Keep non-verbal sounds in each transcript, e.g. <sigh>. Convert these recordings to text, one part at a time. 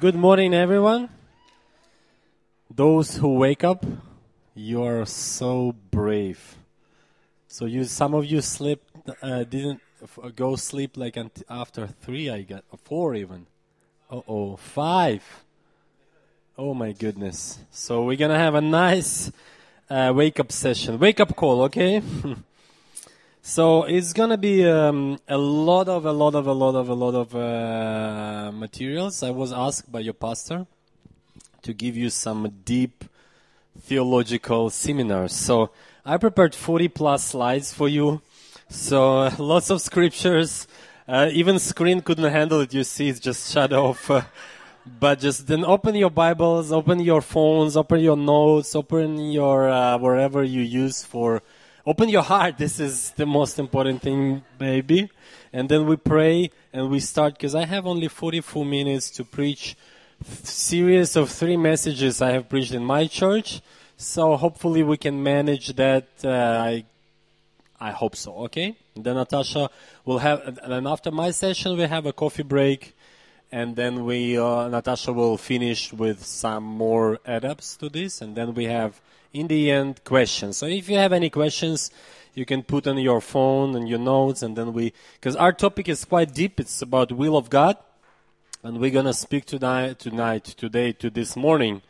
Good morning, everyone. Those who wake up, you are so brave. So you, some of you slept, uh, didn't f- go sleep like after three. I got four even. Uh oh, five. Oh my goodness. So we're gonna have a nice uh, wake up session, wake up call, okay? <laughs> so it's gonna be um, a lot of, a lot of, a lot of, a lot of uh, materials. I was asked by your pastor to give you some deep theological seminars. So I prepared 40 plus slides for you. So uh, <laughs> lots of scriptures. Uh, even screen couldn't handle it. You see, it's just shut off. <laughs> But just then open your Bibles, open your phones, open your notes, open your uh, wherever you use for. Open your heart. This is the most important thing, baby. And then we pray and we start because I have only 44 minutes to preach series of three messages I have preached in my church. So hopefully we can manage that. Uh, I I hope so. Okay. Then Natasha will have, and after my session we have a coffee break, and then we uh, Natasha will finish with some more add-ups to this, and then we have in the end questions. So if you have any questions, you can put on your phone and your notes, and then we because our topic is quite deep. It's about will of God and we're going to speak tonight, tonight, today, to this morning,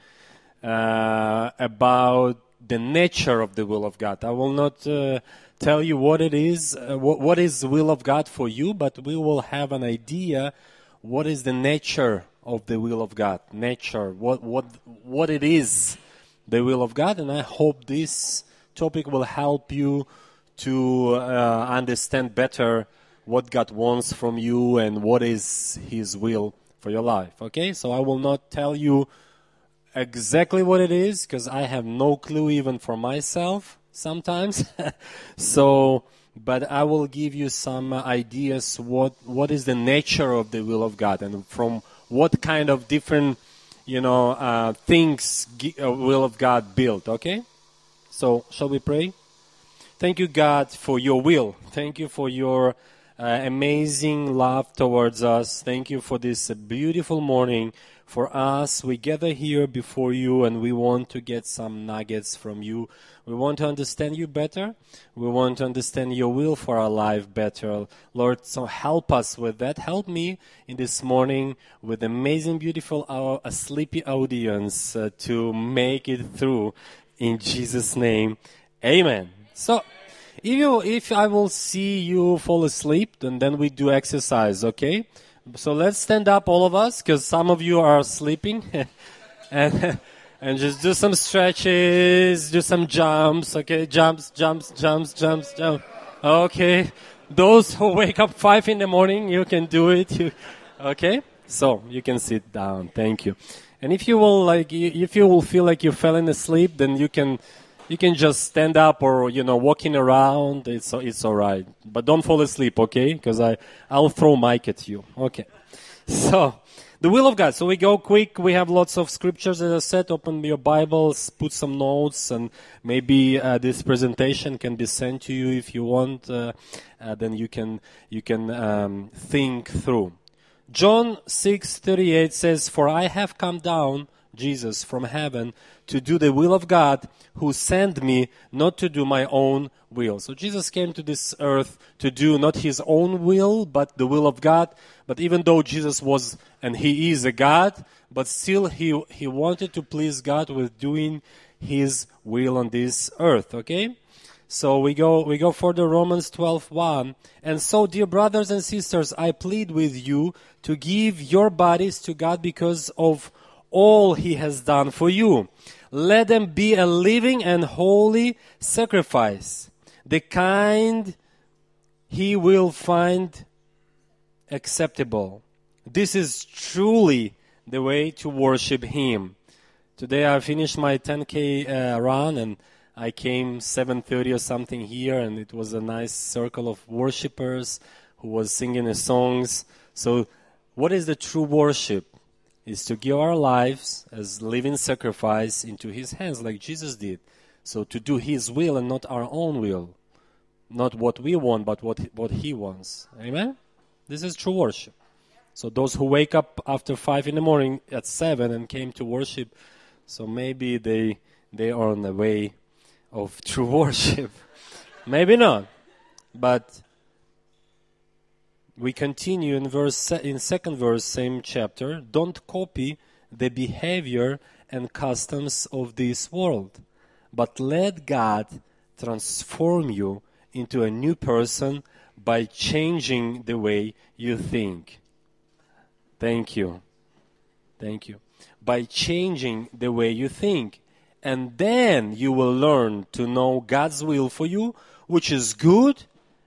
uh, about the nature of the will of God. I will not uh, tell you what it is, uh, what, what is the will of God for you, but we will have an idea what is the nature of the will of God, nature, what, what, what it is, the will of God, and I hope this topic will help you to uh, understand better what God wants from you and what is His will for your life. Okay, so I will not tell you exactly what it is because I have no clue even for myself sometimes. <laughs> so, but I will give you some ideas what what is the nature of the will of God and from what kind of different you know uh, things uh, will of God built. Okay, so shall we pray? Thank you, God, for your will. Thank you for your uh, amazing love towards us. Thank you for this uh, beautiful morning. For us, we gather here before you and we want to get some nuggets from you. We want to understand you better. We want to understand your will for our life better. Lord, so help us with that. Help me in this morning with amazing, beautiful, uh, a sleepy audience uh, to make it through. In Jesus' name, amen. So, if you if I will see you fall asleep, then then we do exercise, okay? So let's stand up, all of us, because some of you are sleeping, <laughs> and and just do some stretches, do some jumps, okay? Jumps, jumps, jumps, jumps, jumps. Okay. Those who wake up five in the morning, you can do it. You, okay? So you can sit down. Thank you. And if you will like, if you will feel like you're falling asleep, then you can you can just stand up or you know walking around. It's it's all right. But don't fall asleep okay? Because i i'll throw mic at you. Okay. So the will of god. So we go quick. We have lots of scriptures as i said. Open your bibles put some notes and maybe uh, this presentation can be sent to you if you want uh, uh, then you can you can um, think through. John 6:38 says for i have come down jesus from heaven to do the will of God who sent me, not to do my own will. So Jesus came to this earth to do not his own will, but the will of God. But even though Jesus was, and he is a God, but still he, he wanted to please God with doing his will on this earth, okay? So we go, we go for the Romans 12, 1. And so, dear brothers and sisters, I plead with you to give your bodies to God because of all he has done for you. Let them be a living and holy sacrifice, the kind he will find acceptable. This is truly the way to worship him. Today I finished my 10k uh, run and I came 7:30 or something here and it was a nice circle of worshipers who was singing the songs. So what is the true worship? Is to give our lives as living sacrifice into his hands like Jesus did. So to do his will and not our own will. Not what we want, but what what he wants. Amen? This is true worship. So those who wake up after five in the morning at seven and came to worship, so maybe they they are on the way of true <laughs> worship. maybe not, but we continue in verse in second verse same chapter. Don't copy the behavior and customs of this world, but let God transform you into a new person by changing the way you think. Thank you. Thank you. By changing the way you think. And then you will learn to know God's will for you, which is good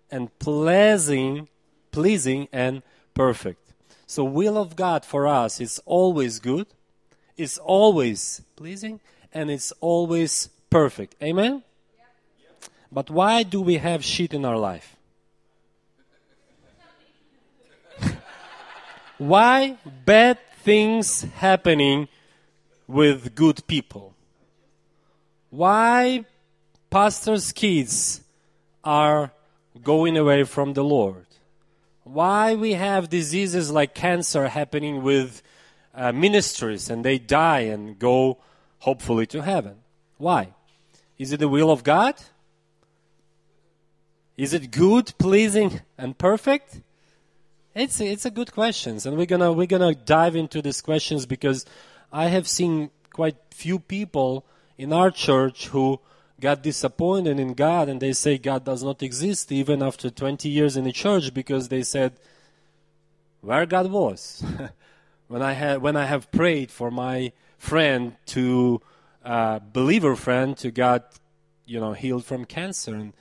and pleasing, pleasing and perfect. So will of God for us is always good, is always pleasing, and it's always perfect. Amen? But why do we have shit in our life? <laughs> why bad things happening with good people? Why pastors' kids are going away from the Lord? Why we have diseases like cancer happening with uh, ministries and they die and go hopefully to heaven? Why? Is it the will of God? Is it good, pleasing, and perfect? It's it's a good questions, and we're gonna we're gonna dive into these questions because I have seen quite few people in our church who got disappointed in God and they say God does not exist even after 20 years in the church because they said where God was <laughs> when I had when I have prayed for my friend to uh, believer friend to God you know healed from cancer and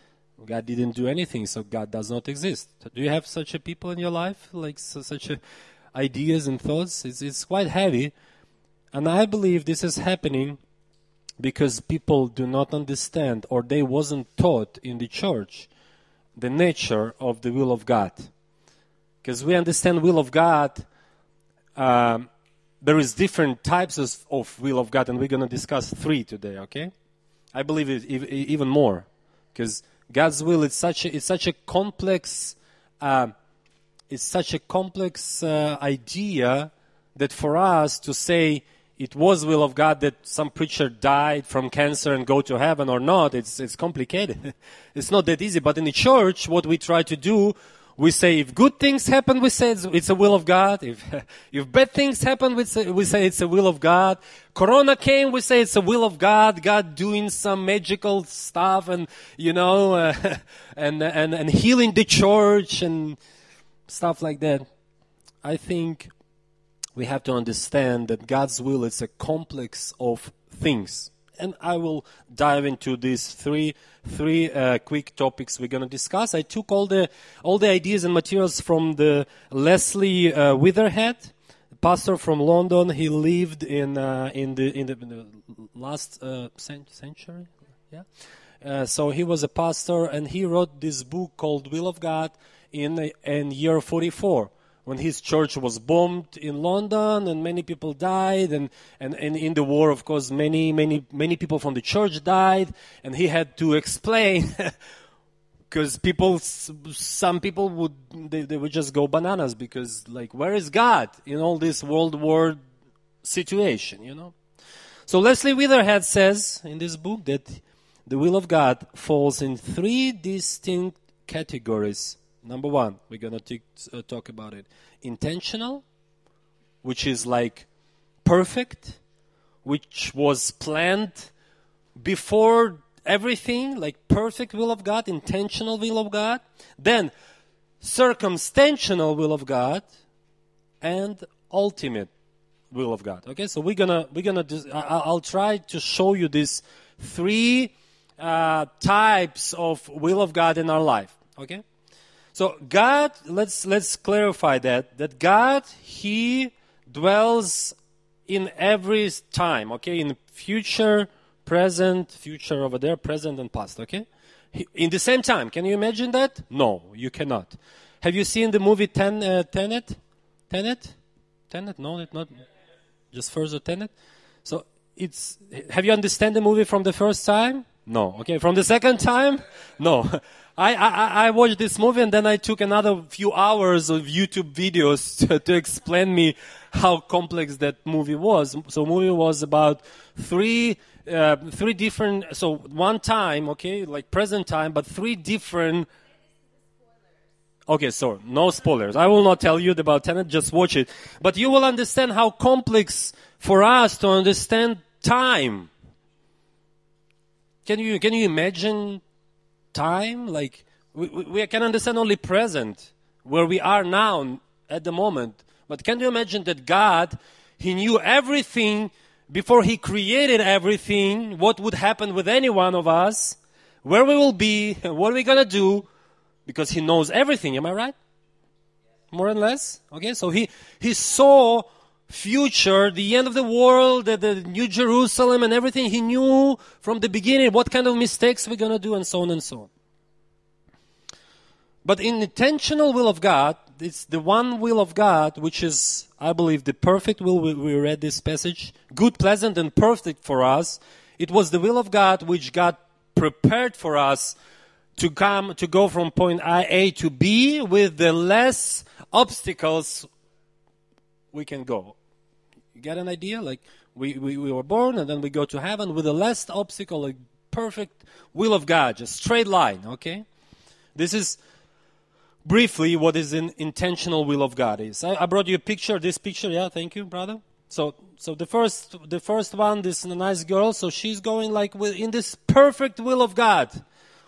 God didn't do anything, so God does not exist. Do you have such a people in your life, like so, such a, ideas and thoughts? It's, it's quite heavy, and I believe this is happening because people do not understand, or they wasn't taught in the church, the nature of the will of God. Because we understand will of God, um, there is different types of, of will of God, and we're going to discuss three today. Okay, I believe it even more because God's will is such a, it's such a complex uh, it's such a complex uh, idea that for us to say it was will of God that some preacher died from cancer and go to heaven or not, it's it's complicated. <laughs> it's not that easy. But in the church, what we try to do we say if good things happen, we say it's, it's a will of God. If, <laughs> if bad things happen, we say, we say it's a will of God. Corona came, we say it's a will of God. God doing some magical stuff and, you know, <laughs> uh, and, and, and healing the church and stuff like that. I think we have to understand that God's will is a complex of things and I will dive into these three three uh, quick topics we're going to discuss. I took all the all the ideas and materials from the Leslie uh, Weatherhead, pastor from London. He lived in uh, in, the, in, the, in the last uh, century, yeah. Uh, so he was a pastor, and he wrote this book called Will of God in in year 44 when his church was bombed in London and many people died and, and, and in the war of course many many many people from the church died. And he had to explain <laughs> because people some people would they, they would just go bananas because like where is God in all this world war situation you know? So Leslie Weatherhead says in this book that the will of God falls in three distinct categories Number one, we're going to uh, talk about it. Intentional, which is like perfect, which was planned before everything, like perfect will of God, intentional will of God. Then, circumstantial will of God, and ultimate will of God. Okay, so we're gonna we're gonna. I, will try to show you these three uh, types of will of God in our life. Okay. So God, let's let's clarify that that God He dwells in every time. Okay, in future, present, future over there, present and past. Okay, in the same time. Can you imagine that? No, you cannot. Have you seen the movie Ten, uh, Tenet? Tenet? Tenet? No, it not. Just further Tenet. So it's. Have you understand the movie from the first time? No. Okay. From the second time? No. <laughs> I, I, I watched this movie and then I took another few hours of YouTube videos <laughs> to, to explain me how complex that movie was. So movie was about three, uh, three different, so one time, okay, like present time, but three different Okay, so no spoilers. I will not tell you about Tenet, just watch it. But you will understand how complex for us to understand time. Can you, can you imagine time? Like, we, we can understand only present, where we are now at the moment. But can you imagine that God, He knew everything before He created everything, what would happen with any one of us, where we will be, <laughs> what we're gonna do, because he knows everything. Am I right? More or less. Okay, so he he saw future, the end of the world, the, the New Jerusalem, and everything. He knew from the beginning what kind of mistakes we're gonna do, and so on and so on. But in intentional will of God, it's the one will of God, which is, I believe, the perfect will. We, we read this passage, good, pleasant, and perfect for us. It was the will of God which God prepared for us to come to go from point A to B with the less obstacles we can go. You get an idea? Like we, we, we were born and then we go to heaven with the last obstacle, like perfect will of God, just straight line, okay? This is briefly what is an intentional will of God is. I, I brought you a picture, this picture, yeah, thank you, brother. So, so the first, the first one, this nice girl, so she's going like in this perfect will of God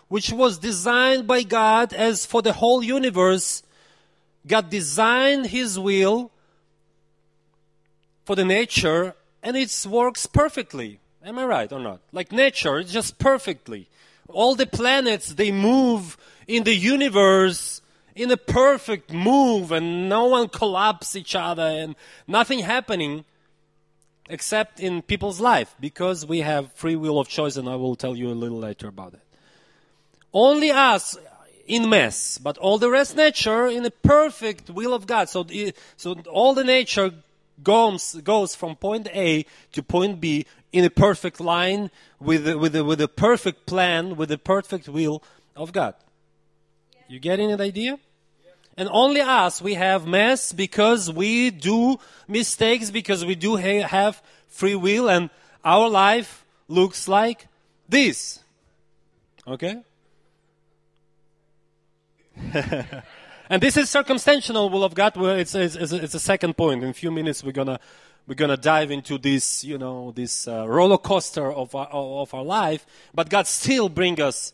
which was designed by God as for the whole universe. God designed His will for the nature and it works perfectly. Am I right or not? Like nature, just perfectly. All the planets, they move in the universe in a perfect move and no one collapse each other and nothing happening except in people's life because we have free will of choice and I will tell you a little later about it. Only us in mess, but all the rest nature in the perfect will of God. So, so all the nature goes, goes from point A to point B in a perfect line with a, with a, with a perfect plan, with a perfect will of God. You getting an idea? And only us, we have mess because we do mistakes, because we do ha- have free will, and our life looks like this. Okay? <laughs> and this is circumstantial will of God. Well, it's, it's, it's, a second point. In a few minutes, we're gonna we're gonna dive into this, you know, this uh, roller coaster of our, of our life. But God still bring us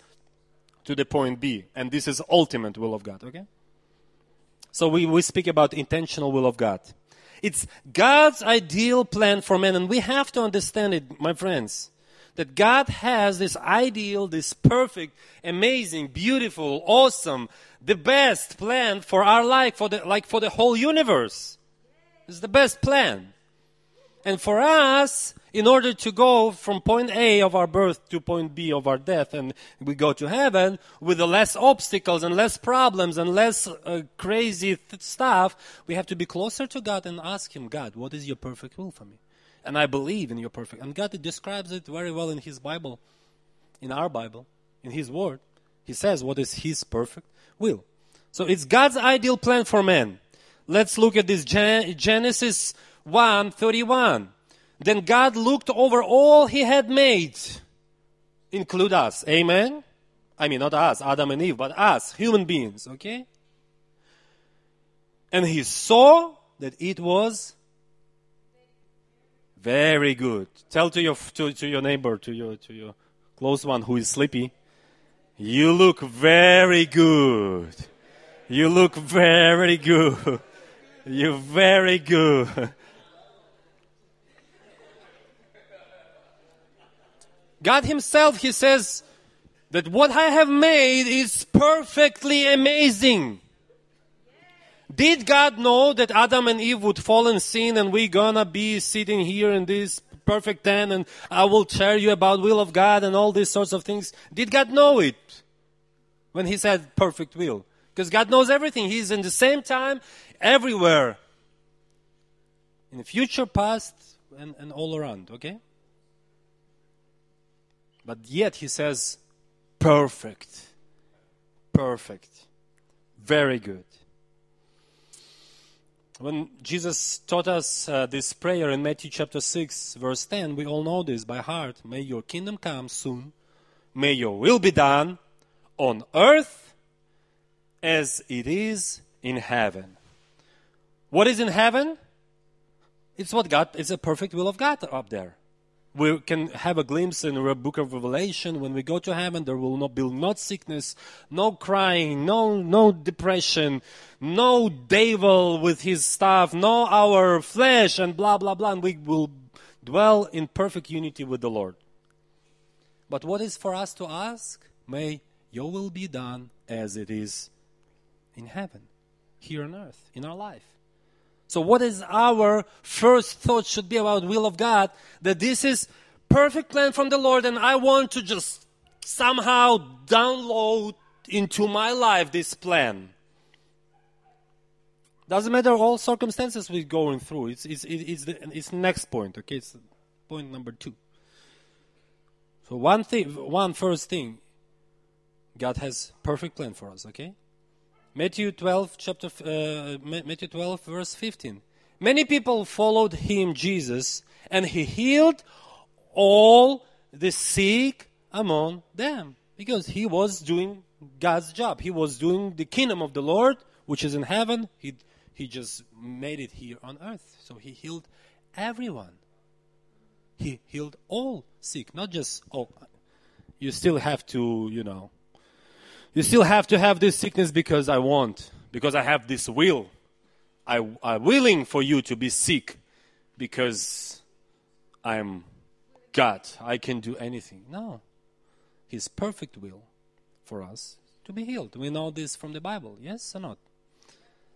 to the point B, and this is ultimate will of God. Okay. So we, we speak about intentional will of God. It's God's ideal plan for man, and we have to understand it, my friends that God has this ideal, this perfect, amazing, beautiful, awesome, the best plan for our life, for the, like for the whole universe. It's the best plan. And for us, in order to go from point A of our birth to point B of our death, and we go to heaven with the less obstacles and less problems and less uh, crazy th- stuff, we have to be closer to God and ask Him, God, what is your perfect will for me? And I believe in your perfect. And God describes it very well in His Bible, in our Bible, in His Word. He says what is His perfect will. So it's God's ideal plan for man. Let's look at this Genesis 1 31. Then God looked over all he had made, include us. Amen? I mean, not us, Adam and Eve, but us, human beings, okay? And he saw that it was very good. Tell to your, to, to your neighbor, to your, to your close one who is sleepy, you look very good. You look very good. You're very good. God Himself, He says that what I have made is perfectly amazing. Did God know that Adam and Eve would fall in sin and we gonna be sitting here in this perfect tent and I will tell you about will of God and all these sorts of things? Did God know it when He said perfect will? Because God knows everything. He's in the same time everywhere. In the future, past, and, and all around, okay? But yet he says, perfect. Perfect. Very good. When Jesus taught us uh, this prayer in Matthew chapter 6, verse 10, we all know this by heart. May your kingdom come soon. May your will be done on earth as it is in heaven. What is in heaven? It's what God, it's a perfect will of God up there. We can have a glimpse in the book of Revelation. When we go to heaven, there will not be not sickness, no crying, no, no depression, no devil with his staff, no our flesh and blah, blah, blah. And we will dwell in perfect unity with the Lord. But what is for us to ask? May your will be done as it is in heaven, here on earth, in our life. So what is our first thought should be about will of God? That this is perfect plan from the Lord and I want to just somehow download into my life this plan. Doesn't matter all circumstances we're going through. It's, it's, it's, the, it's next point, okay? It's point number two. So one thing, one first thing, God has perfect plan for us, okay? Matthew 12, chapter, uh, Matthew 12, verse 15. Many people followed him, Jesus, and he healed all the sick among them because he was doing God's job. He was doing the kingdom of the Lord, which is in heaven. He, he just made it here on earth. So he healed everyone. He healed all sick, not just, oh, you still have to, you know, you still have to have this sickness because I want, because I have this will. I, I'm willing for you to be sick because I'm God. I can do anything. No. His perfect will for us to be healed. We know this from the Bible, yes or not?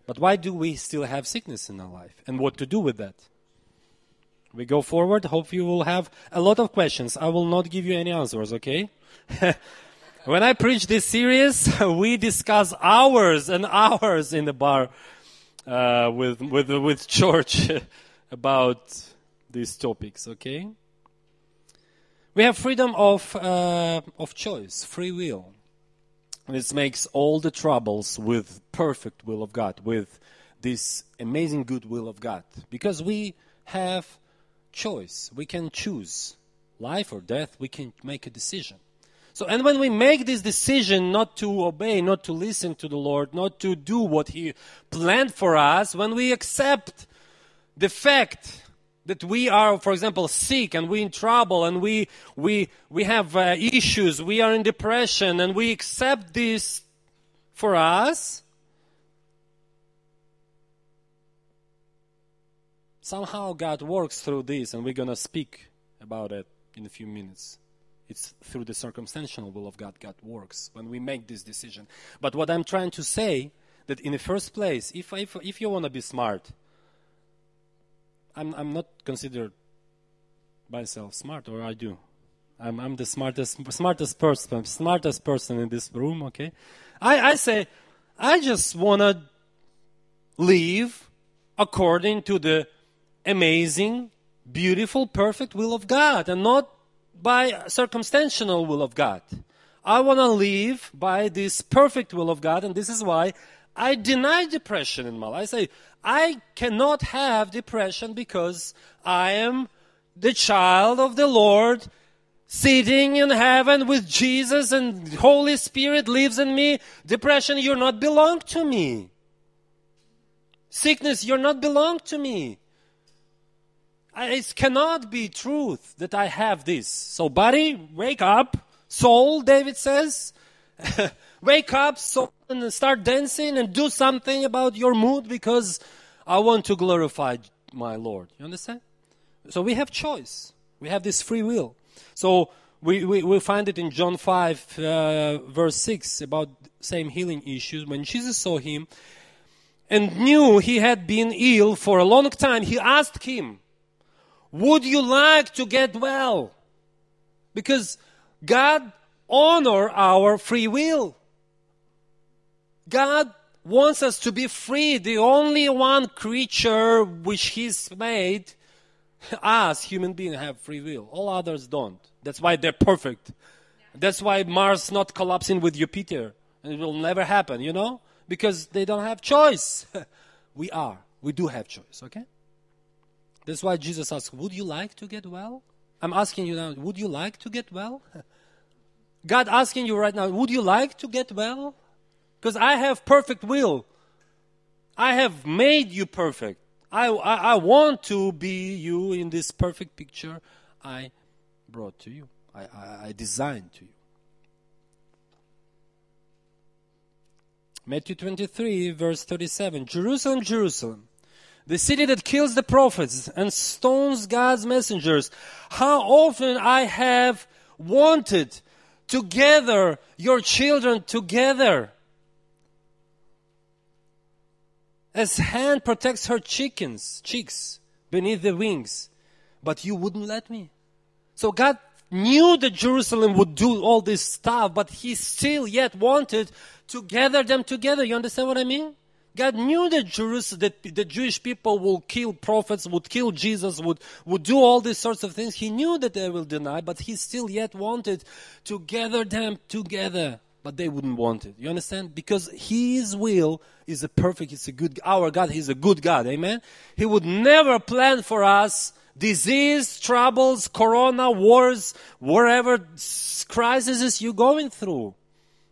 But why do we still have sickness in our life? And what to do with that? We go forward. Hope you will have a lot of questions. I will not give you any answers, okay? <laughs> When I preach this series, <laughs> we discuss hours and hours in the bar uh, with with with church <laughs> about these topics. Okay, we have freedom of uh, of choice, free will. This makes all the troubles with perfect will of God, with this amazing good will of God, because we have choice. We can choose life or death. We can make a decision. So, and when we make this decision not to obey, not to listen to the Lord, not to do what He planned for us, when we accept the fact that we are, for example, sick and we're in trouble and we, we, we have uh, issues, we are in depression, and we accept this for us, somehow God works through this, and we're going to speak about it in a few minutes. It's through the circumstantial will of God God works when we make this decision. But what I'm trying to say that in the first place, if if, if you want to be smart, I'm I'm not considered myself smart, or I do. I'm I'm the smartest smartest person smartest person in this room. Okay, I I say I just wanna live according to the amazing, beautiful, perfect will of God, and not by circumstantial will of God. I want to live by this perfect will of God, and this is why I deny depression in my life. I say, I cannot have depression because I am the child of the Lord, sitting in heaven with Jesus and Holy Spirit lives in me. Depression, you're not belong to me. Sickness, you're not belong to me. It cannot be truth that I have this. So, body, wake up. Soul, David says, <laughs> wake up, soul, and start dancing and do something about your mood because I want to glorify my Lord. You understand? So we have choice. We have this free will. So we, we, we find it in John 5, uh, verse 6, about same healing issues. When Jesus saw him and knew he had been ill for a long time, he asked him, would you like to get well? Because God honor our free will. God wants us to be free. The only one creature which He's made Us, human beings, have free will. All others don't. That's why they're perfect. That's why Mars not collapsing with Jupiter. And it will never happen, you know? Because they don't have choice. <laughs> we are. We do have choice, okay? That's why Jesus asked, Would you like to get well? I'm asking you now, would you like to get well? <laughs> God asking you right now, would you like to get well? Because I have perfect will. I have made you perfect. I, I, I, want to be you in this perfect picture I brought to you, I, I, I designed to you. Matthew 23, verse 37 Jerusalem, Jerusalem, the city that kills the prophets and stones God's messengers. How often I have wanted to gather your children together. As hen protects her chickens, chicks beneath the wings, but you wouldn't let me. So God knew that Jerusalem would do all this stuff, but he still yet wanted to gather them together. You understand what I mean? God knew that Jerusalem, that the Jewish people will kill prophets, would kill Jesus, would, would do all these sorts of things. He knew that they will deny, but he still yet wanted to gather them together. But they wouldn't want it. You understand? Because his will is a perfect, it's a good, our God, he's a good God. Amen? He would never plan for us disease, troubles, corona, wars, whatever crisis you're going through.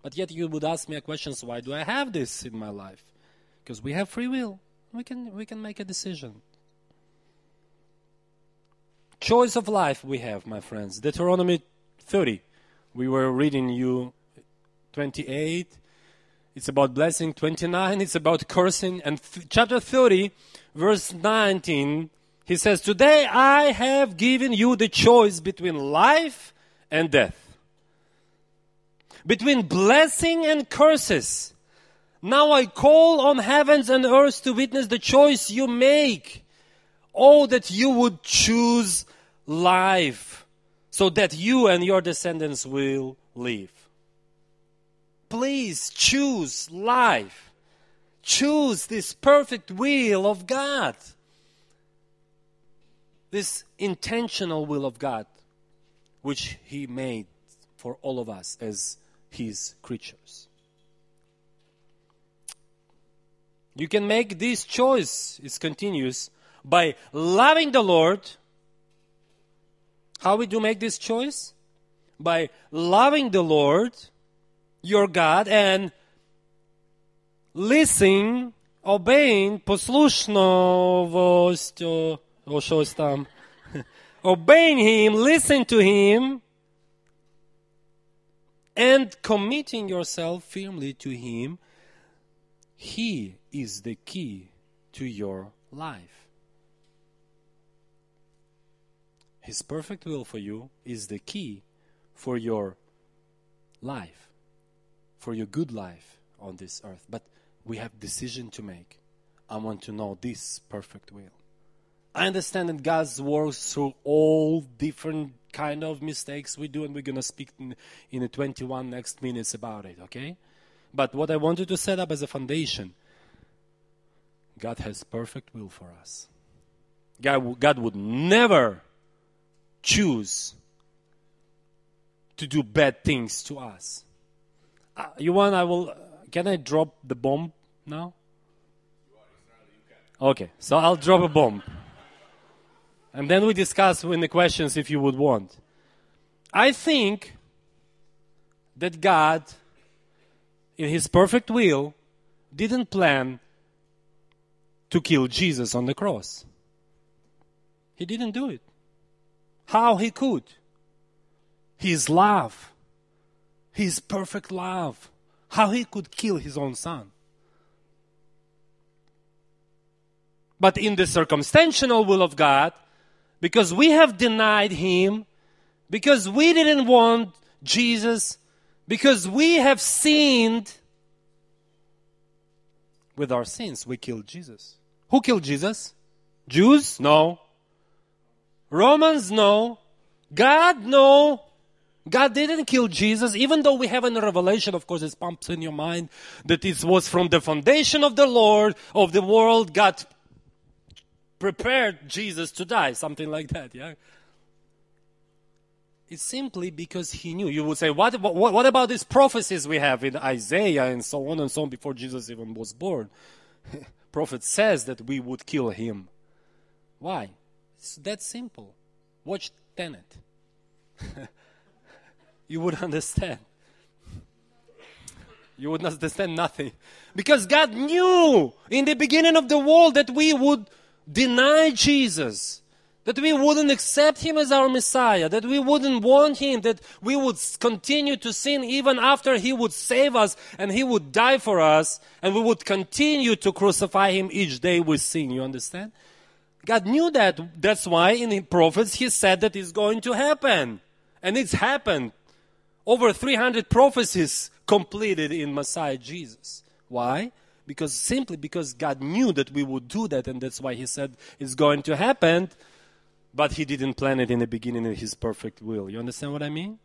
But yet you would ask me a question, so why do I have this in my life? Because we have free will. We can, we can make a decision. Choice of life we have, my friends. Deuteronomy 30. We were reading you 28. It's about blessing. 29. It's about cursing. And chapter 30, verse 19, he says, Today I have given you the choice between life and death, between blessing and curses. Now I call on heavens and earth to witness the choice you make. Oh, that you would choose life so that you and your descendants will live. Please choose life. Choose this perfect will of God. This intentional will of God, which He made for all of us as His creatures. You can make this choice, it continues, by loving the Lord. How we do make this choice? By loving the Lord, your God, and listening, obeying, послушновость, о, о щось там, obeying Him, listening to Him, and committing yourself firmly to Him, he is the key to your life. His perfect will for you is the key for your life, for your good life on this earth. But we have decision to make. I want to know this perfect will. I understand that God works through all different kind of mistakes we do, and we're gonna speak in, in the 21 next minutes about it. Okay? But what I wanted to set up as a foundation God has perfect will for us. God, God would never choose to do bad things to us. Uh, you want? I will. Uh, can I drop the bomb now? Okay, so I'll drop a bomb, and then we discuss in the questions if you would want. I think that God, in His perfect will, didn't plan to kill Jesus on the cross. He didn't do it. How he could? His love. His perfect love. How he could kill his own son. But in the circumstantial will of God, because we have denied him, because we didn't want Jesus, because we have sinned, with our sins, we killed Jesus. Who killed Jesus? Jews? No. Romans? No. God? No. God didn't kill Jesus, even though we have the revelation, of course, it pumps in your mind that it was from the foundation of the Lord, of the world, God prepared Jesus to die, something like that, yeah? It's simply because he knew. You would say, what, what, what about these prophecies we have in Isaiah and so on and so on before Jesus even was born? <laughs> Prophet says that we would kill him. Why? It's that simple. Watch Tenet. <laughs> you would understand. <laughs> You would understand nothing. Because God knew in the beginning of the world that we would deny Jesus that we wouldn't accept him as our Messiah, that we wouldn't want him, that we would continue to sin even after he would save us and he would die for us, and we would continue to crucify him each day with sin. You understand? God knew that. That's why in the prophets he said that it's going to happen. And it's happened. Over 300 prophecies completed in Messiah Jesus. Why? Because simply because God knew that we would do that, and that's why he said it's going to happen but he didn't plan it in the beginning in his perfect will. You understand what I mean?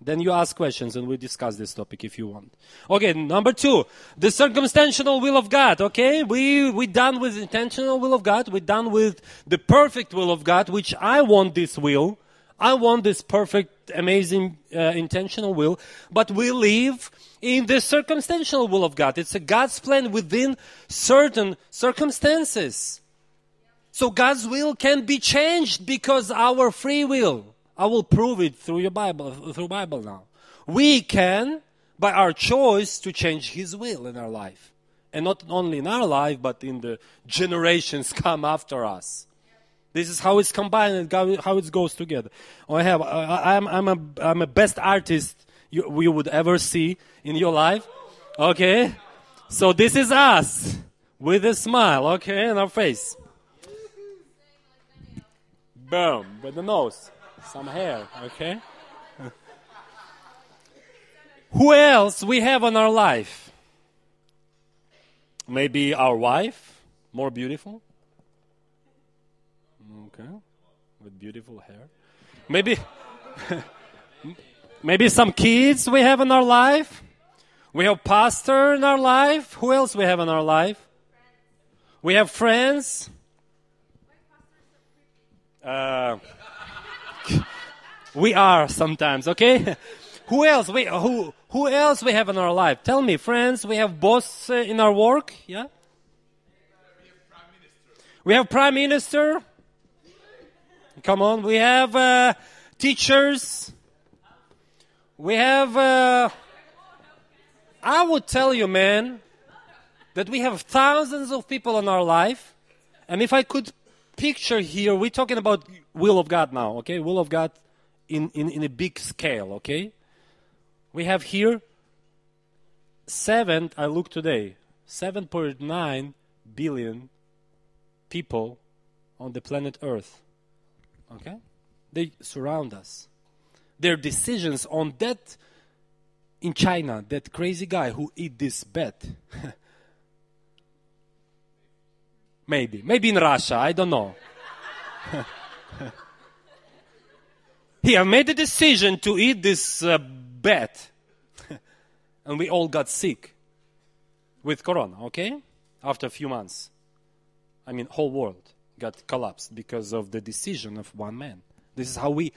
Then you ask questions and we discuss this topic if you want. Okay, number two, the circumstantial will of God. Okay, we we done with intentional will of God. We done with the perfect will of God, which I want this will. I want this perfect, amazing, uh, intentional will. But we live in the circumstantial will of God. It's a God's plan within certain circumstances. So God's will can be changed because our free will. I will prove it through your Bible, through Bible now. We can, by our choice, to change His will in our life. And not only in our life, but in the generations <laughs> come after us. This is how it's combined and how it goes together. I have, I'm, I'm a, I'm a best artist you, you would ever see in your life. Okay? So this is us with a smile, okay, in our face. Boom, with the nose, some hair, okay? <laughs> Who else we have on our life? Maybe our wife, more beautiful. Okay, with beautiful hair. Maybe, <laughs> maybe some kids we have in our life. We have pastor in our life. Who else we have in our life? We have friends. Uh, <laughs> we are sometimes, okay? <laughs> who else? We, who, who else we have in our life? Tell me, friends, we have boss uh, in our work, yeah? We have prime minister. Come on, we have uh, teachers. We have. Uh, I would tell you, man, that we have thousands of people in our life, and if I could picture here, we're talking about will of God now, okay? Will of God in, in, in a big scale, okay? We have here seven, I look today, 7.9 billion people on the planet Earth. Okay? They surround us. Their decisions on that in China, that crazy guy who eat this bat. <laughs> Maybe. Maybe in Russia. I don't know. <laughs> he have made the decision to eat this uh, bat. <laughs> and we all got sick with corona, okay? After a few months. I mean, whole world got collapsed because of the decision of one man. This is how we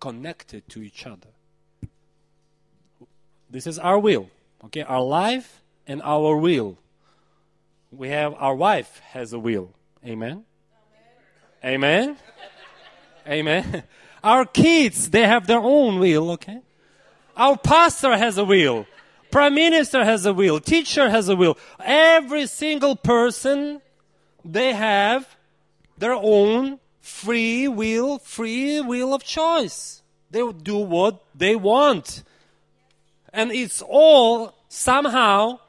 connected to each other. This is our will, okay? Our life and our will we have our wife has a will. Amen. Amen. Amen. Our kids, they have their own will, okay? Our pastor has a will. Prime minister has a will. Teacher has a will. Every single person, they have their own free will, free will of choice. They do what they want. And it's all somehow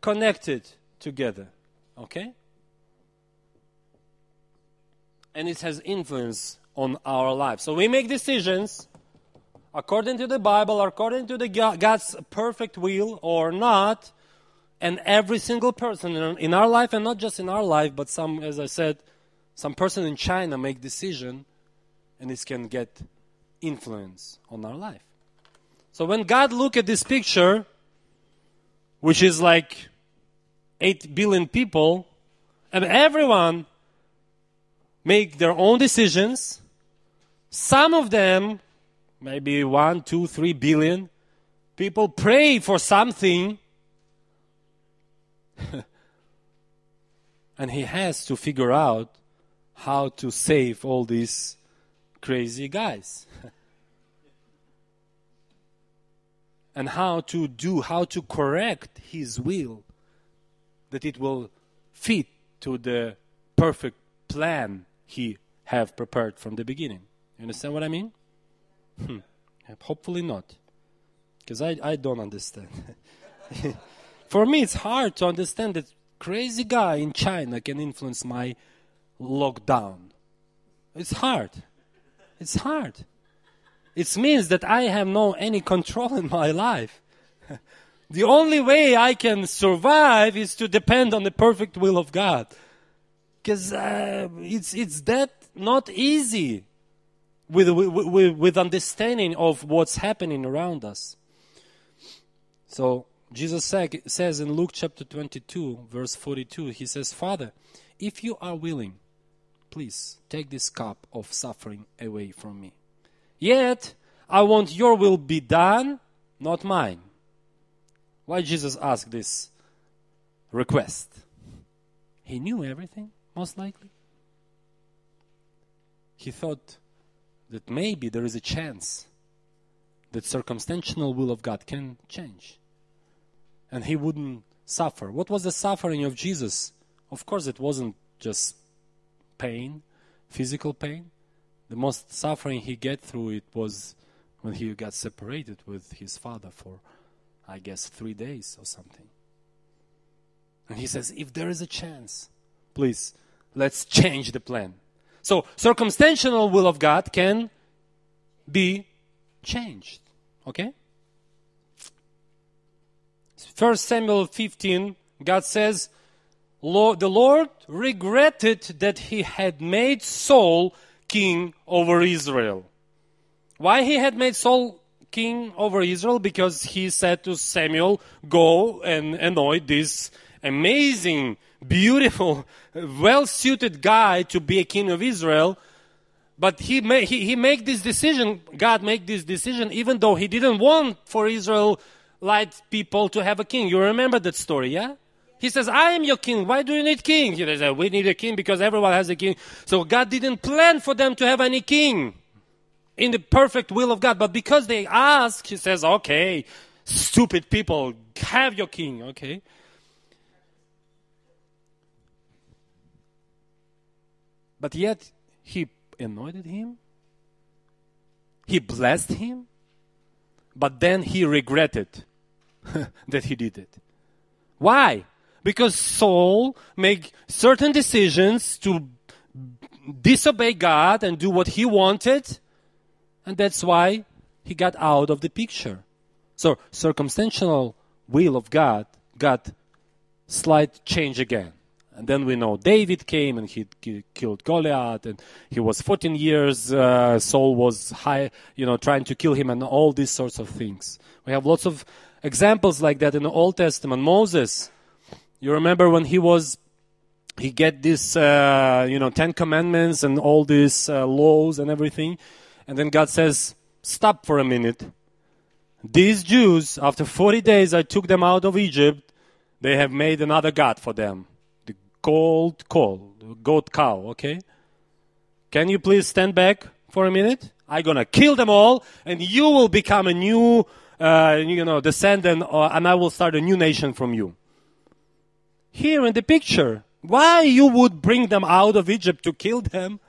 connected together. Okay? And it has influence on our lives. So we make decisions according to the Bible, according to the God's perfect will or not. And every single person in our life, and not just in our life, but some, as I said, some person in China make decision, and this can get influence on our life. So when God look at this picture, which is like 8 billion people, and everyone make their own decisions. Some of them, maybe one, two, three billion, people pray for something. <laughs> and he has to figure out how to save all these crazy guys. <laughs> and how to do, how to correct his will that it will fit to the perfect plan he have prepared from the beginning. You understand what I mean? Hmm. Hopefully not. Because I, I don't understand. <laughs> For me, it's hard to understand that crazy guy in China can influence my lockdown. It's hard. It's hard. It means that I have no any control in my life. The only way I can survive is to depend on the perfect will of God. Because uh, it's, it's that not easy with, with, with understanding of what's happening around us. So Jesus says in Luke chapter 22, verse 42, he says, Father, if you are willing, please take this cup of suffering away from me. Yet, I want your will be done, not mine. Why Jesus asked this request? He knew everything, most likely. He thought that maybe there is a chance that circumstantial will of God can change. And he wouldn't suffer. What was the suffering of Jesus? Of course, it wasn't just pain, physical pain. The most suffering he get through it was when he got separated with his father for, I guess, three days or something. And he says, if there is a chance, please, let's change the plan. So, circumstantial will of God can be changed. Okay? First Samuel 15, God says, the Lord regretted that he had made Saul king over Israel. Why he had made Saul king over Israel? Because he said to Samuel, go and anoint this amazing, beautiful, <laughs> well suited guy to be a king of Israel. But he, made, he, he made this decision, God made this decision, even though he didn't want for Israel light people to have a king. You remember that story, yeah? He says, I am your king. Why do you need king? He says, we need a king because everyone has a king. So God didn't plan for them to have any king in the perfect will of God. But because they ask, he says, okay, stupid people, have your king, okay? But yet, he anointed him, he blessed him, but then he regretted <laughs> that he did it. Why? Because Saul made certain decisions to disobey God and do what he wanted, and that's why he got out of the picture. So, circumstantial will of God got slight change again. And then we know David came and he killed Goliath, and he was 14 years. Uh, Saul was high, you know, trying to kill him, and all these sorts of things. We have lots of examples like that in the Old Testament. Moses, you remember when he was he get this, uh, you know, Ten Commandments and all these uh, laws and everything. And then God says, stop for a minute. These Jews, after 40 days I took them out of Egypt, they have made another God for them. The gold the goat cow, okay? Can you please stand back for a minute? I'm gonna kill them all, and you will become a new, uh, you know, descendant, and I will start a new nation from you. Here in the picture, why you would bring them out of Egypt to kill them?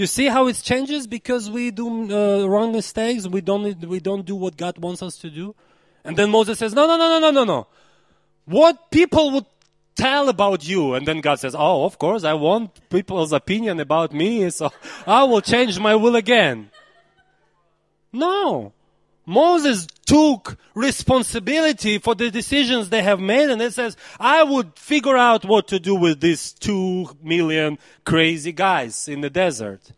You see how it changes because we do uh, wrong mistakes. We don't we don't do what God wants us to do, and then Moses says, "No, no, no, no, no, no, no. What people would tell about you?" And then God says, "Oh, of course, I want people's opinion about me, so <laughs> I will change my will again." No, Moses took responsibility for the decisions they have made and it says, I would figure out what to do with these two million crazy guys in the desert.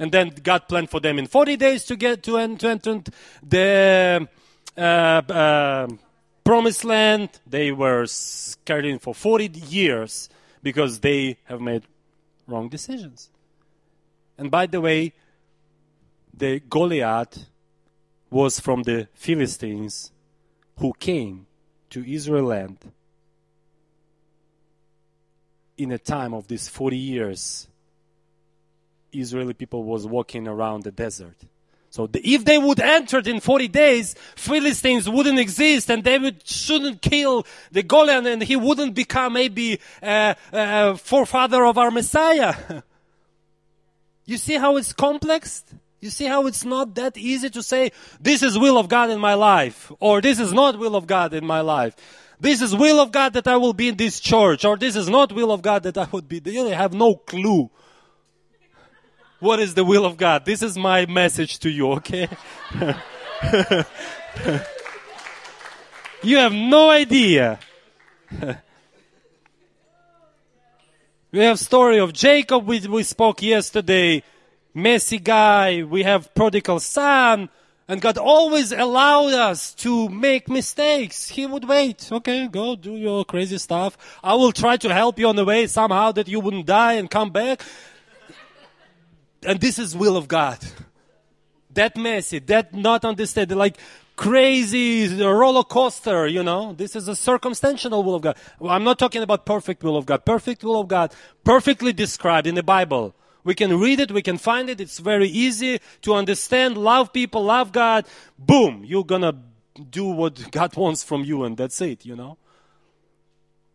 And then God planned for them in 40 days to get to, enter the uh, uh, promised land. They were carried in for 40 years because they have made wrong decisions. And by the way, the Goliath was from the Philistines who came to Israel land in a time of these 40 years Israeli people was walking around the desert. So the, if they would entered in 40 days, Philistines wouldn't exist and David shouldn't kill the Goliath and he wouldn't become maybe a, a forefather of our Messiah. <laughs> you see how it's complex? You see how it's not that easy to say, this is will of God in my life, or this is not will of God in my life. This is will of God that I will be in this church, or this is not will of God that I would be. You have no clue what is the will of God. This is my message to you, okay? you have no idea. we have story of Jacob we, we spoke yesterday. Messy guy. We have prodigal son. And God always allowed us to make mistakes. He would wait. Okay, go do your crazy stuff. I will try to help you on the way somehow that you wouldn't die and come back and this is will of God. That messy, that not understand, like crazy roller coaster, you know. This is a circumstantial will of God. I'm not talking about perfect will of God. Perfect will of God, perfectly described in the Bible. We can read it, we can find it. It's very easy to understand. Love people, love God. Boom, you're gonna do what God wants from you, and that's it, you know.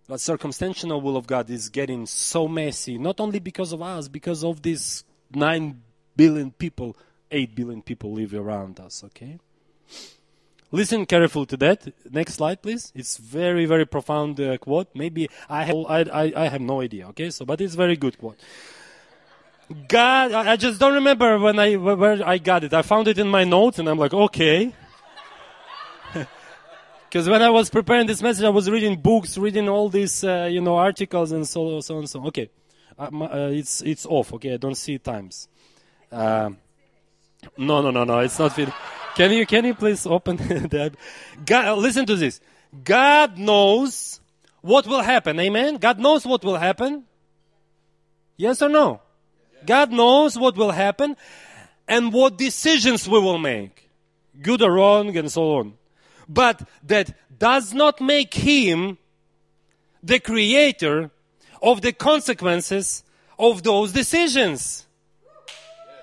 But circumstantial will of God is getting so messy, not only because of us, because of this 9 billion people, 8 billion people live around us, okay? Listen carefully to that. Next slide, please. It's very, very profound uh, quote. Maybe I have, I, I, I have no idea, okay? So, but it's very good quote. God, I, just don't remember when I, where I got it. I found it in my notes and I'm like, okay. <laughs> Because when I was preparing this message, I was reading books, reading all these, uh, you know, articles and so, so and so. Okay. Uh, uh, it's it's off. Okay, I don't see times. Uh, no, no, no, no. It's not fit. Can you can you please open <laughs> that? God, listen to this. God knows what will happen. Amen. God knows what will happen. Yes or no? God knows what will happen and what decisions we will make, good or wrong, and so on. But that does not make Him the creator of the consequences of those decisions.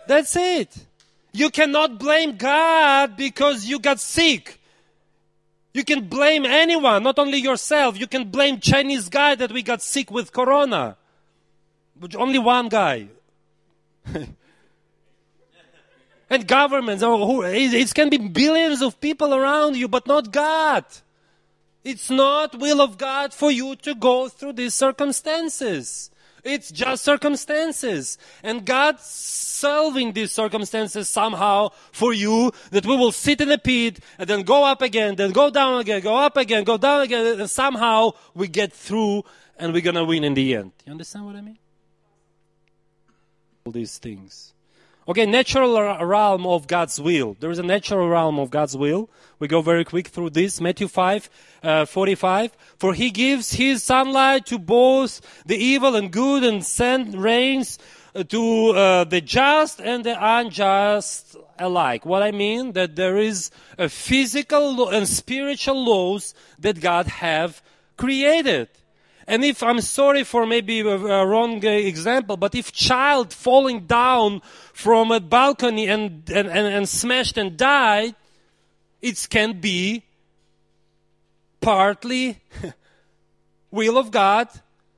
That's it. You cannot blame God because you got sick. You can blame anyone, not only yourself. You can blame Chinese guy that we got sick with corona. But only one guy. <laughs> and governments, oh, it can be billions of people around you, but not God. It's not will of God for you to go through these circumstances. It's just circumstances. And God solving these circumstances somehow for you that we will sit in a pit and then go up again, then go down again, go up again, go down again, and somehow we get through and we're gonna win in the end. You understand what I mean? All these things. Okay, natural realm of God's will. There is a natural realm of God's will. We go very quick through this. Matthew 5, uh, 45. For he gives his sunlight to both the evil and good and send rains uh, to uh, the just and the unjust alike. What I mean that there is a physical and spiritual laws that God have created. And if I'm sorry for maybe a, a wrong uh, example, but if child falling down from a balcony and, and, and, and smashed and died, it can be partly <laughs> will of God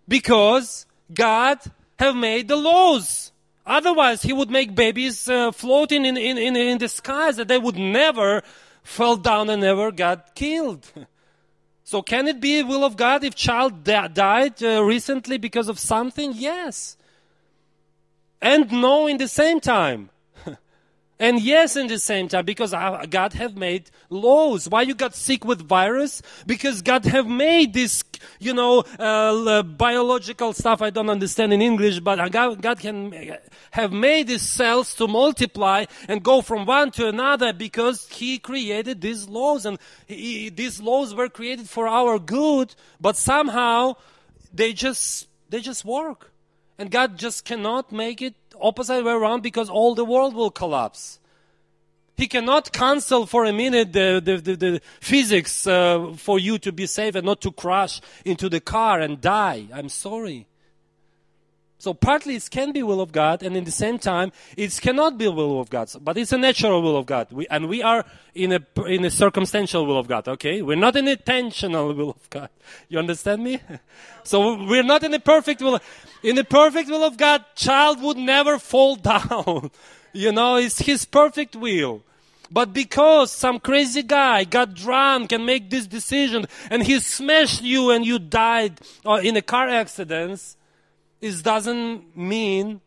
because God have made the laws. Otherwise, he would make babies uh, floating in, in, in, in the skies that they would never fall down and never got killed. <laughs> So can it be will of God if child da- died uh, recently because of something? Yes. And no in the same time. And yes in the same time because God have made laws. Why you got sick with virus? Because God have made this, you know, uh, biological stuff I don't understand in English, but God, God can have made these cells to multiply and go from one to another because He created these laws and he, these laws were created for our good, but somehow they just, they just work. And God just cannot make it opposite way around because all the world will collapse. He cannot cancel for a minute the, the, the, the physics uh, for you to be safe and not to crash into the car and die. I'm sorry. So partly it can be will of God, and in the same time it cannot be will of God. But it's a natural will of God, we, and we are in a in a circumstantial will of God. Okay, we're not in intentional will of God. <laughs> You understand me? <laughs> So we're not in a perfect will. In the perfect will of God, child would never fall <laughs> down. you know, it's His perfect will. But because some crazy guy got drunk and make this decision, and he smashed you and you died uh, in a car accident it doesn't mean,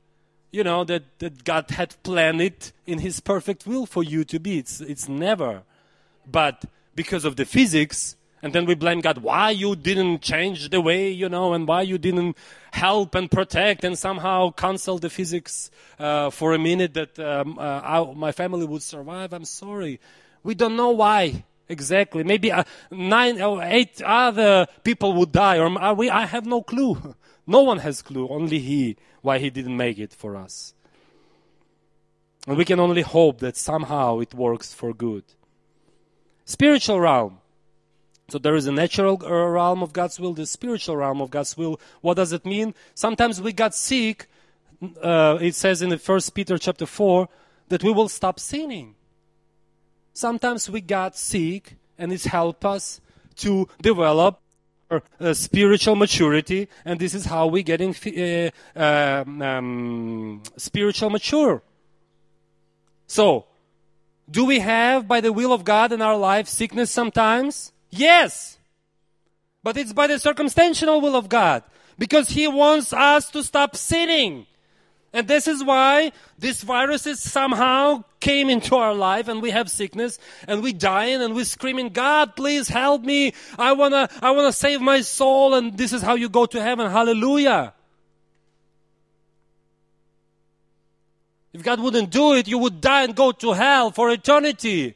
you know, that, that God had planned it in His perfect will for you to be. It's, it's never. But because of the physics, and then we blame God, why you didn't change the way, you know, and why you didn't help and protect and somehow cancel the physics uh, for a minute that um, uh, our, my family would survive. I'm sorry. We don't know why exactly. Maybe uh, nine or eight other people would die, or uh, we, I have no clue. <laughs> No one has clue, only He, why He didn't make it for us. And we can only hope that somehow it works for good. Spiritual realm. So there is a natural uh, realm of God's will, the spiritual realm of God's will. What does it mean? Sometimes we got sick. Uh, it says in the First Peter chapter four that we will stop sinning. Sometimes we got sick, and it's helped us to develop uh, spiritual maturity, and this is how we getting uh, um, um, spiritual mature. So, do we have, by the will of God in our life, sickness sometimes? Yes. But it's by the circumstantial will of God. Because He wants us to stop sinning. And this is why these viruses somehow came into our life and we have sickness and we dying and we screaming, God, please help me. I wanna, I wanna save my soul and this is how you go to heaven. Hallelujah. If God wouldn't do it, you would die and go to hell for eternity.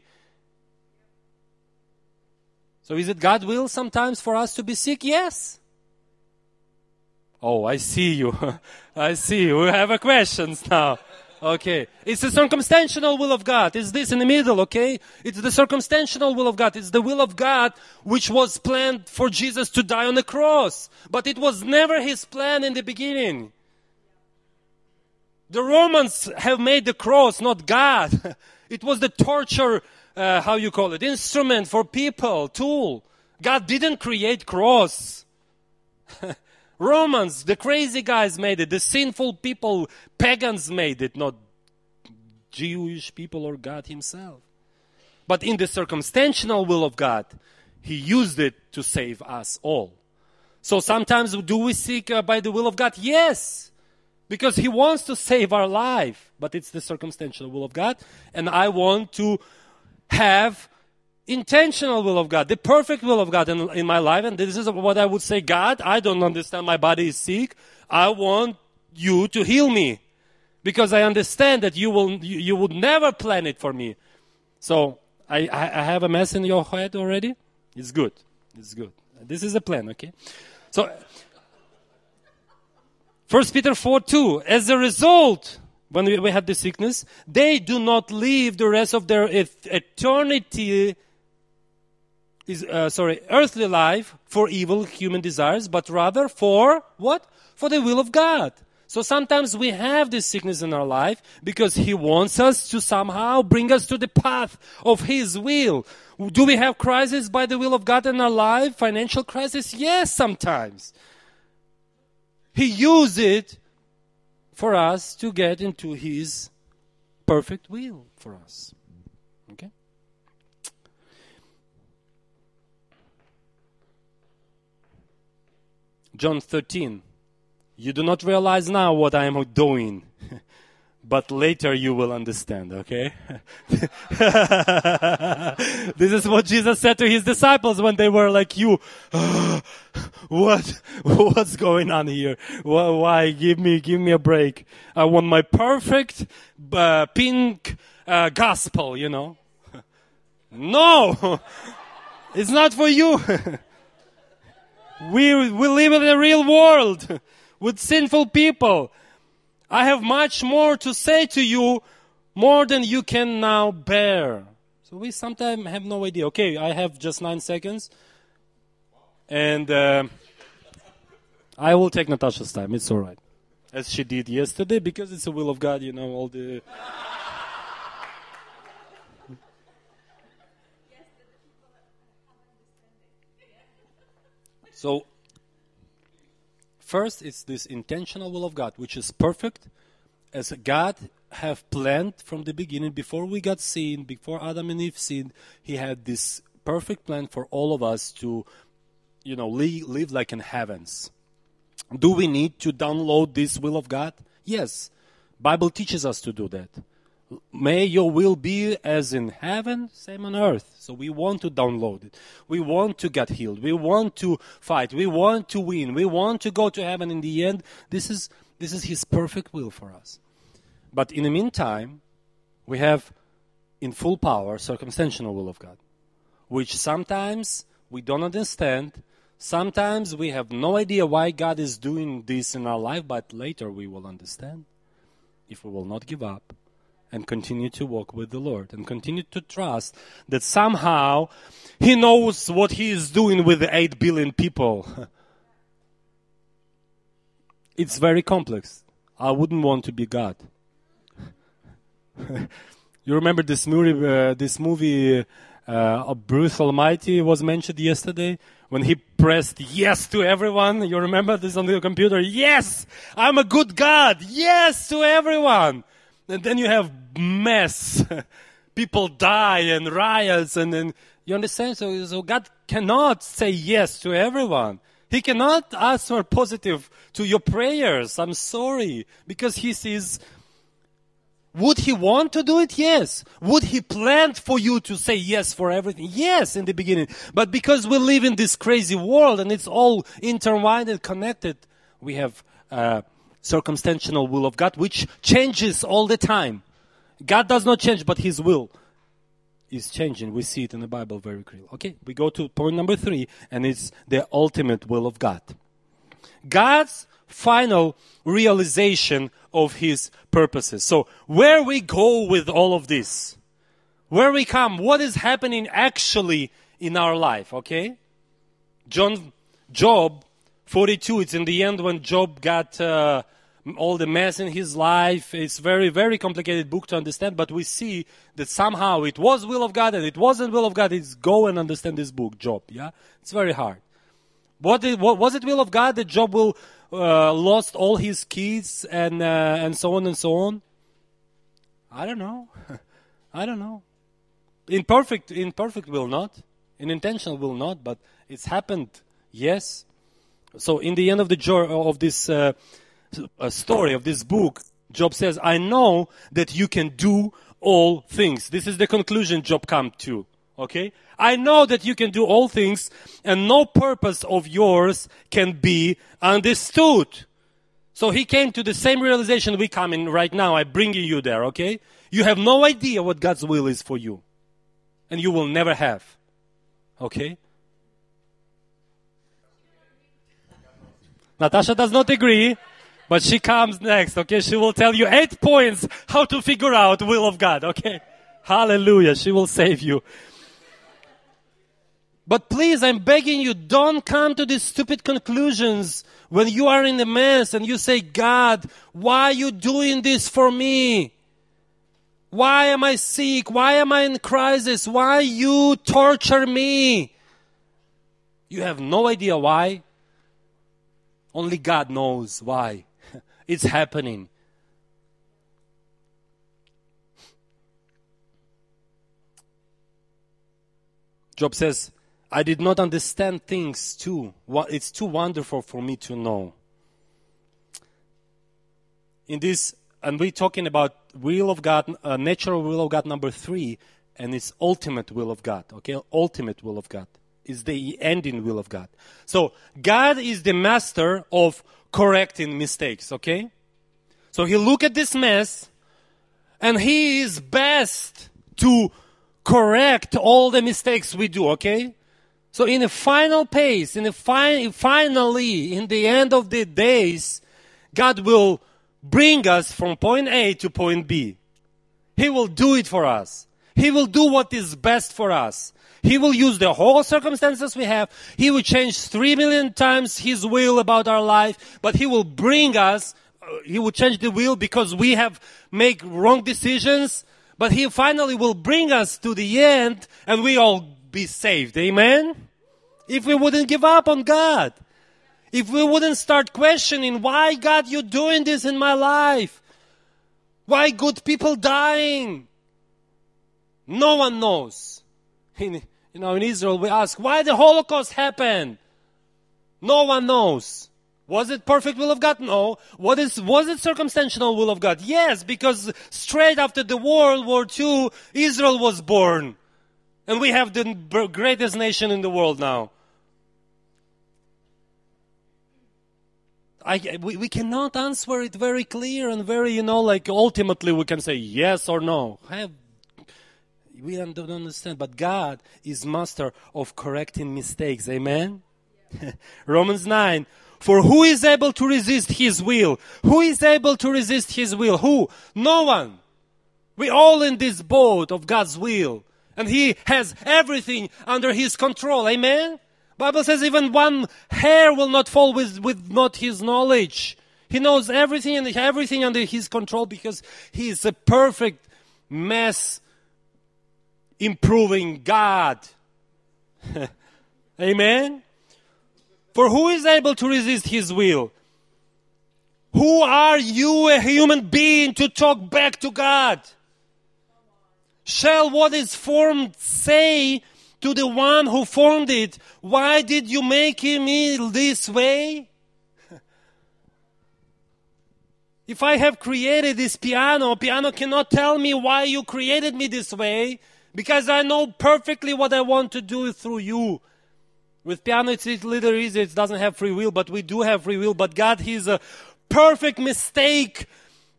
So is it God's will sometimes for us to be sick? Yes. Oh, I see you. <laughs> I see you. We have a questions now. Okay. It's the circumstantial will of God. It's this in the middle, okay? It's the circumstantial will of God. It's the will of God which was planned for Jesus to die on the cross. But it was never his plan in the beginning. The Romans have made the cross, not God. <laughs> It was the torture, uh, how you call it, instrument for people, tool. God didn't create cross. <laughs> Romans, the crazy guys made it. The sinful people, pagans made it, not Jewish people or God Himself. But in the circumstantial will of God, He used it to save us all. So sometimes do we seek uh, by the will of God? Yes. Because He wants to save our life. But it's the circumstantial will of God. And I want to have intentional will of God, the perfect will of God in, in my life. And this is what I would say, God, I don't understand my body is sick. I want you to heal me because I understand that you will, you, you would never plan it for me. So I, I have a mess in your head already. It's good. It's good. This is a plan, okay? So, First Peter 4 2. As a result, when we, we the sickness, they do not live the rest of their eternity is uh, sorry earthly life for evil human desires but rather for what? For the will of god. So sometimes we have this sickness in our life because he wants us to somehow bring us to the path of his will. Do we have crisis by the will of god in our life? Financial crisis? Yes sometimes. He used it for us to get into his perfect will for us John 13. You do not realize now what I am doing, <laughs> but later you will understand, okay? <laughs> this is what Jesus said to his disciples when they were like, you, <gasps> what, <laughs> what's going on here? Why? Give me, give me a break. I want my perfect, uh, pink, uh, gospel, you know? no! It's not for you. We, we live in a real world. <laughs> with sinful people. I have much more to say to you, more than you can now bear. So we sometimes have no idea. Okay, I have just nine seconds. And uh, I will take Natasha's time. It's all right. As she did yesterday, because it's the will of God, you know, all the. So, first, it's this intentional will of God, which is perfect, as God have planned from the beginning. Before we got seen, before Adam and Eve sinned, He had this perfect plan for all of us to, you know, live like in heavens. Do we need to download this will of God? Yes. Bible teaches us to do that. May your will be as in heaven, same on earth. So we want to download it. We want to get healed. We want to fight. We want to win. We want to go to heaven in the end. This is, this is His perfect will for us. But in the meantime, we have in full power circumstantial will of God, which sometimes we don't understand. Sometimes we have no idea why God is doing this in our life, but later we will understand if we will not give up and continue to walk with the Lord and continue to trust that somehow He knows what He is doing with the 8 billion people. <laughs> it's very complex. I wouldn't want to be God. <laughs> you remember this movie, uh, this movie uh, of Bruce Almighty was mentioned yesterday when he pressed yes to everyone. You remember this on the computer? Yes, I'm a good God. Yes to everyone. And then you have mess. <laughs> People die and riots and then you understand? So, so God cannot say yes to everyone. He cannot answer positive to your prayers. I'm sorry. Because he sees would he want to do it? Yes. Would he plan for you to say yes for everything? Yes, in the beginning. But because we live in this crazy world and it's all intertwined and connected, we have uh, circumstantial will of God, which changes all the time. God does not change, but His will is changing. We see it in the Bible very clearly. Okay, we go to point number three, and it's the ultimate will of God. God's final realization of his purposes. So where we go with all of this, where we come, what is happening actually in our life, okay? John, Job 42, it's in the end when Job got uh, all the mess in his life. It's very, very complicated book to understand, but we see that somehow it was will of God and it wasn't will of God. It's go and understand this book, Job, yeah? It's very hard. What, what was it will of God that Job will uh, lost all his kids and uh, and so on and so on? I don't know. <laughs> I don't know. In perfect, in perfect will not. In intentional will not. But it's happened. Yes. So in the end of the jo- of this uh, story of this book, Job says, "I know that you can do all things." This is the conclusion Job come to. Okay? I know that you can do all things and no purpose of yours can be understood. So he came to the same realization we come in right now. I bring you there, okay? You have no idea what God's will is for you. And you will never have. Okay? Natasha does not agree, but she comes next, okay? She will tell you eight points how to figure out will of God, okay? Hallelujah. She will save you. But please, I'm begging you, don't come to these stupid conclusions when you are in the mess and you say, God, why are you doing this for me? Why am I sick? Why am I in crisis? Why you torture me? You have no idea why. Only God knows why. <laughs> it's happening. Job says, I did not understand things too. It's too wonderful for me to know. In this, and we're talking about will of God, uh, natural will of God number three, and it's ultimate will of God. Okay, ultimate will of God is the ending will of God. So God is the master of correcting mistakes. Okay, so He look at this mess, and He is best to correct all the mistakes we do. Okay. So in the final pace, in the fi- finally, in the end of the days, God will bring us from point A to point B. He will do it for us. He will do what is best for us. He will use the whole circumstances we have. He will change three million times His will about our life, but He will bring us, uh, He will change the will because we have make wrong decisions, but He finally will bring us to the end and we all be saved. Amen? If we wouldn't give up on God. If we wouldn't start questioning, why God you doing this in my life? Why good people dying? No one knows. <laughs> you know, in Israel we ask, why the Holocaust happened? No one knows. Was it perfect will of God? No. What is, was it circumstantial will of God? Yes, because straight after the World War II, Israel was born. And we have the greatest nation in the world now. I, we, we cannot answer it very clear and very, you know, like ultimately we can say yes or no. Have, we don't understand, but God is master of correcting mistakes. Amen? Yeah. <laughs> Romans 9. For who is able to resist his will? Who is able to resist his will? Who? No one. We all in this boat of God's will. And he has everything under his control. Amen? Bible says even one hair will not fall with, with not his knowledge. He knows everything and everything under his control because he is a perfect mess improving God. <laughs> Amen? For who is able to resist his will? Who are you, a human being, to talk back to God? Shall what is formed say to the one who formed it, Why did you make him this way? <laughs> if I have created this piano, piano cannot tell me why you created me this way because I know perfectly what I want to do through you. With piano, it's a little easier. It doesn't have free will, but we do have free will. But God, He's a perfect mistake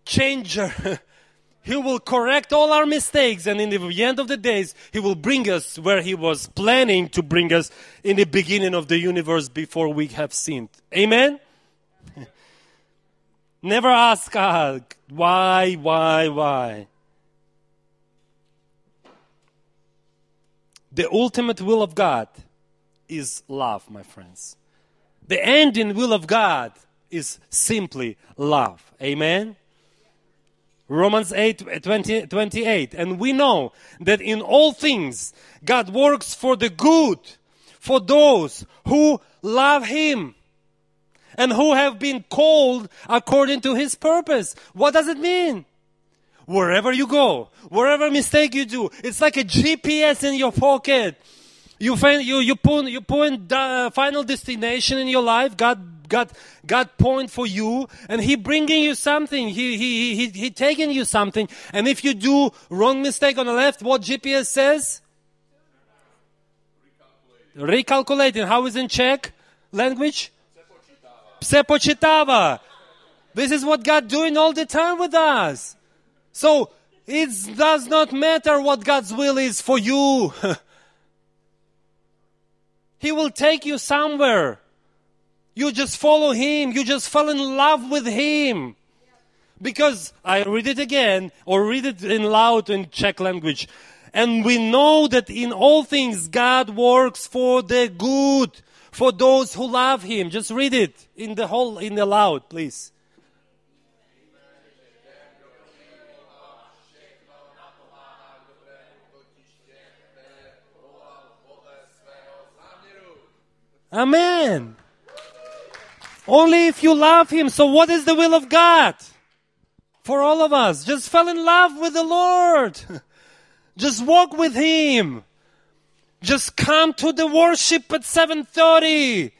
changer. <laughs> He will correct all our mistakes and in the end of the days, He will bring us where He was planning to bring us in the beginning of the universe before we have sinned. Amen? <laughs> Never ask God, why, why, why? The ultimate will of God is love, my friends. The ending will of God is simply love. Amen? Romans 8 20, 28. And we know that in all things God works for the good for those who love Him and who have been called according to His purpose. What does it mean? Wherever you go, wherever mistake you do, it's like a GPS in your pocket. You find you you put you point the uh, final destination in your life. God God, God point for you and He bringing you something. He, he, he, he taking you something. And if you do wrong mistake on the left, what GPS says? Recalculating. Recalculating. How is in Czech language? Psepochitava. This is what God doing all the time with us. So it does not matter what God's will is for you. <laughs> he will take you somewhere. You just follow him. You just fall in love with him. Because I read it again or read it in loud in Czech language. And we know that in all things God works for the good for those who love him. Just read it in the whole in the loud, please. Amen. Only if you love Him. So what is the will of God? For all of us. Just fall in love with the Lord. <laughs> Just walk with Him. Just come to the worship at 7.30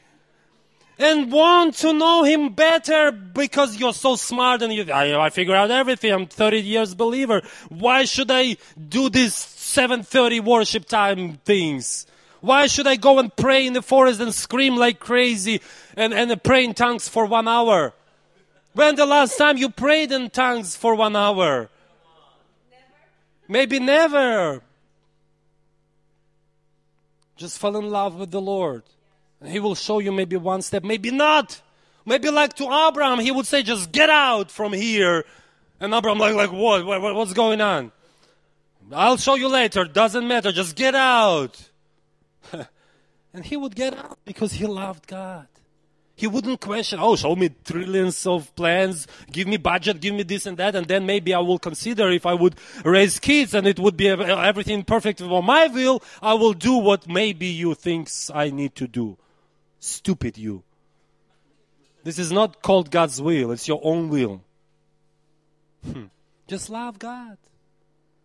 and want to know Him better because you're so smart and you, I, I figure out everything. I'm 30 years believer. Why should I do this 7.30 worship time things? Why should I go and pray in the forest and scream like crazy and, and pray in tongues for one hour? When the last time you prayed in tongues for one hour? Never. Maybe never. Just fall in love with the Lord. And He will show you maybe one step, maybe not. Maybe like to Abraham, he would say, just get out from here. And Abraham like, like what? what? What's going on? I'll show you later. Doesn't matter. Just get out. <laughs> and he would get out because he loved God. He wouldn't question, oh, show me trillions of plans, give me budget, give me this and that, and then maybe I will consider if I would raise kids and it would be everything perfect for my will, I will do what maybe you thinks I need to do. Stupid you. This is not called God's will, it's your own will. Hmm. Just love God.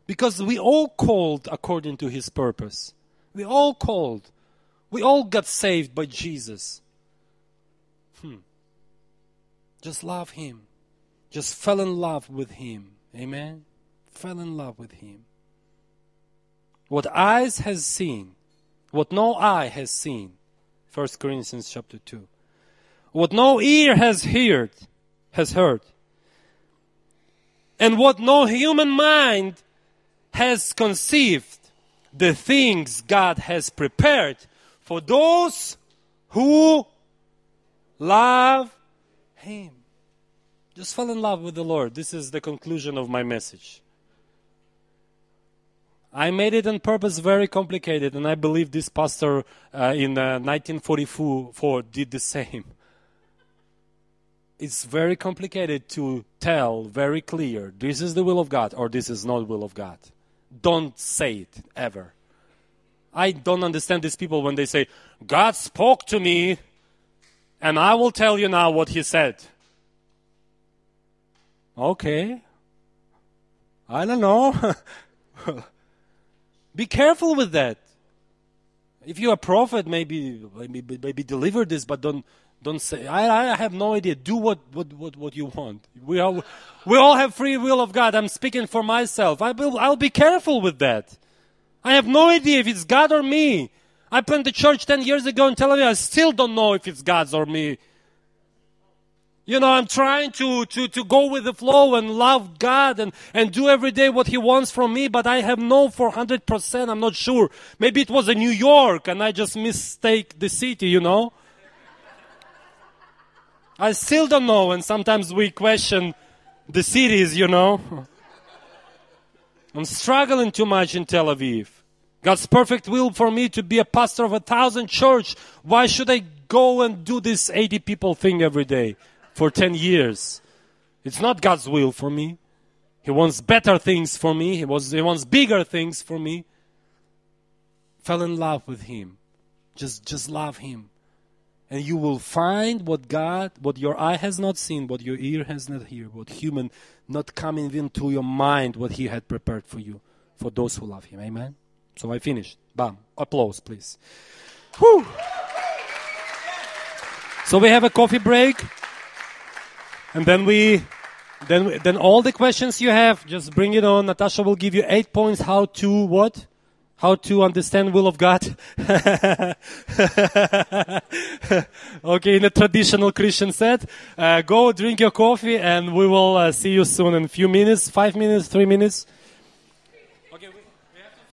Because we all called according to His purpose. We all called. We all got saved by Jesus. Hmm. Just love Him. Just fell in love with Him. Amen. Fell in love with Him. What eyes has seen, what no eye has seen. 1 Corinthians chapter 2. What no ear has heard, has heard. And what no human mind has conceived, the things God has prepared for those who love Him. Just fall in love with the Lord. This is the conclusion of my message. I made it on purpose very complicated, and I believe this pastor uh, in uh, 1944 did the same. It's very complicated to tell very clear this is the will of God or this is not the will of God. Don't say it ever. I don't understand these people when they say, God spoke to me and I will tell you now what he said. Okay. I don't know. <laughs> Be careful with that. If you're a prophet, maybe, maybe, maybe deliver this, but don't, don't say, I, I have no idea. Do what, what, what, what you want. We all, we all have free will of God. I'm speaking for myself. I will, I'll be careful with that. I have no idea if it's God or me. I planted the church 10 years ago in Tel Aviv. I still don't know if it's God's or me. You know, I'm trying to, to, to go with the flow and love God and, and do every day what He wants from me, but I have no 400%. I'm not sure. Maybe it was in New York and I just mistake the city, you know? I still don't know, and sometimes we question the cities, you know? <laughs> I'm struggling too much in Tel Aviv. God's perfect will for me to be a pastor of a thousand church. Why should I go and do this 80 people thing every day for 10 years? It's not God's will for me. He wants better things for me. He wants, he wants bigger things for me. Fell in love with Him. Just, just love Him. And you will find what God, what your eye has not seen, what your ear has not heard, what human not coming into your mind, what He had prepared for you, for those who love Him. Amen. So I finished. Bam. Applause, please. Whew. So we have a coffee break. And then we, then, then all the questions you have, just bring it on. Natasha will give you eight points how to what? How to understand will of God. <laughs> okay, in a traditional Christian set. Uh, go drink your coffee and we will uh, see you soon in a few minutes, five minutes, three minutes.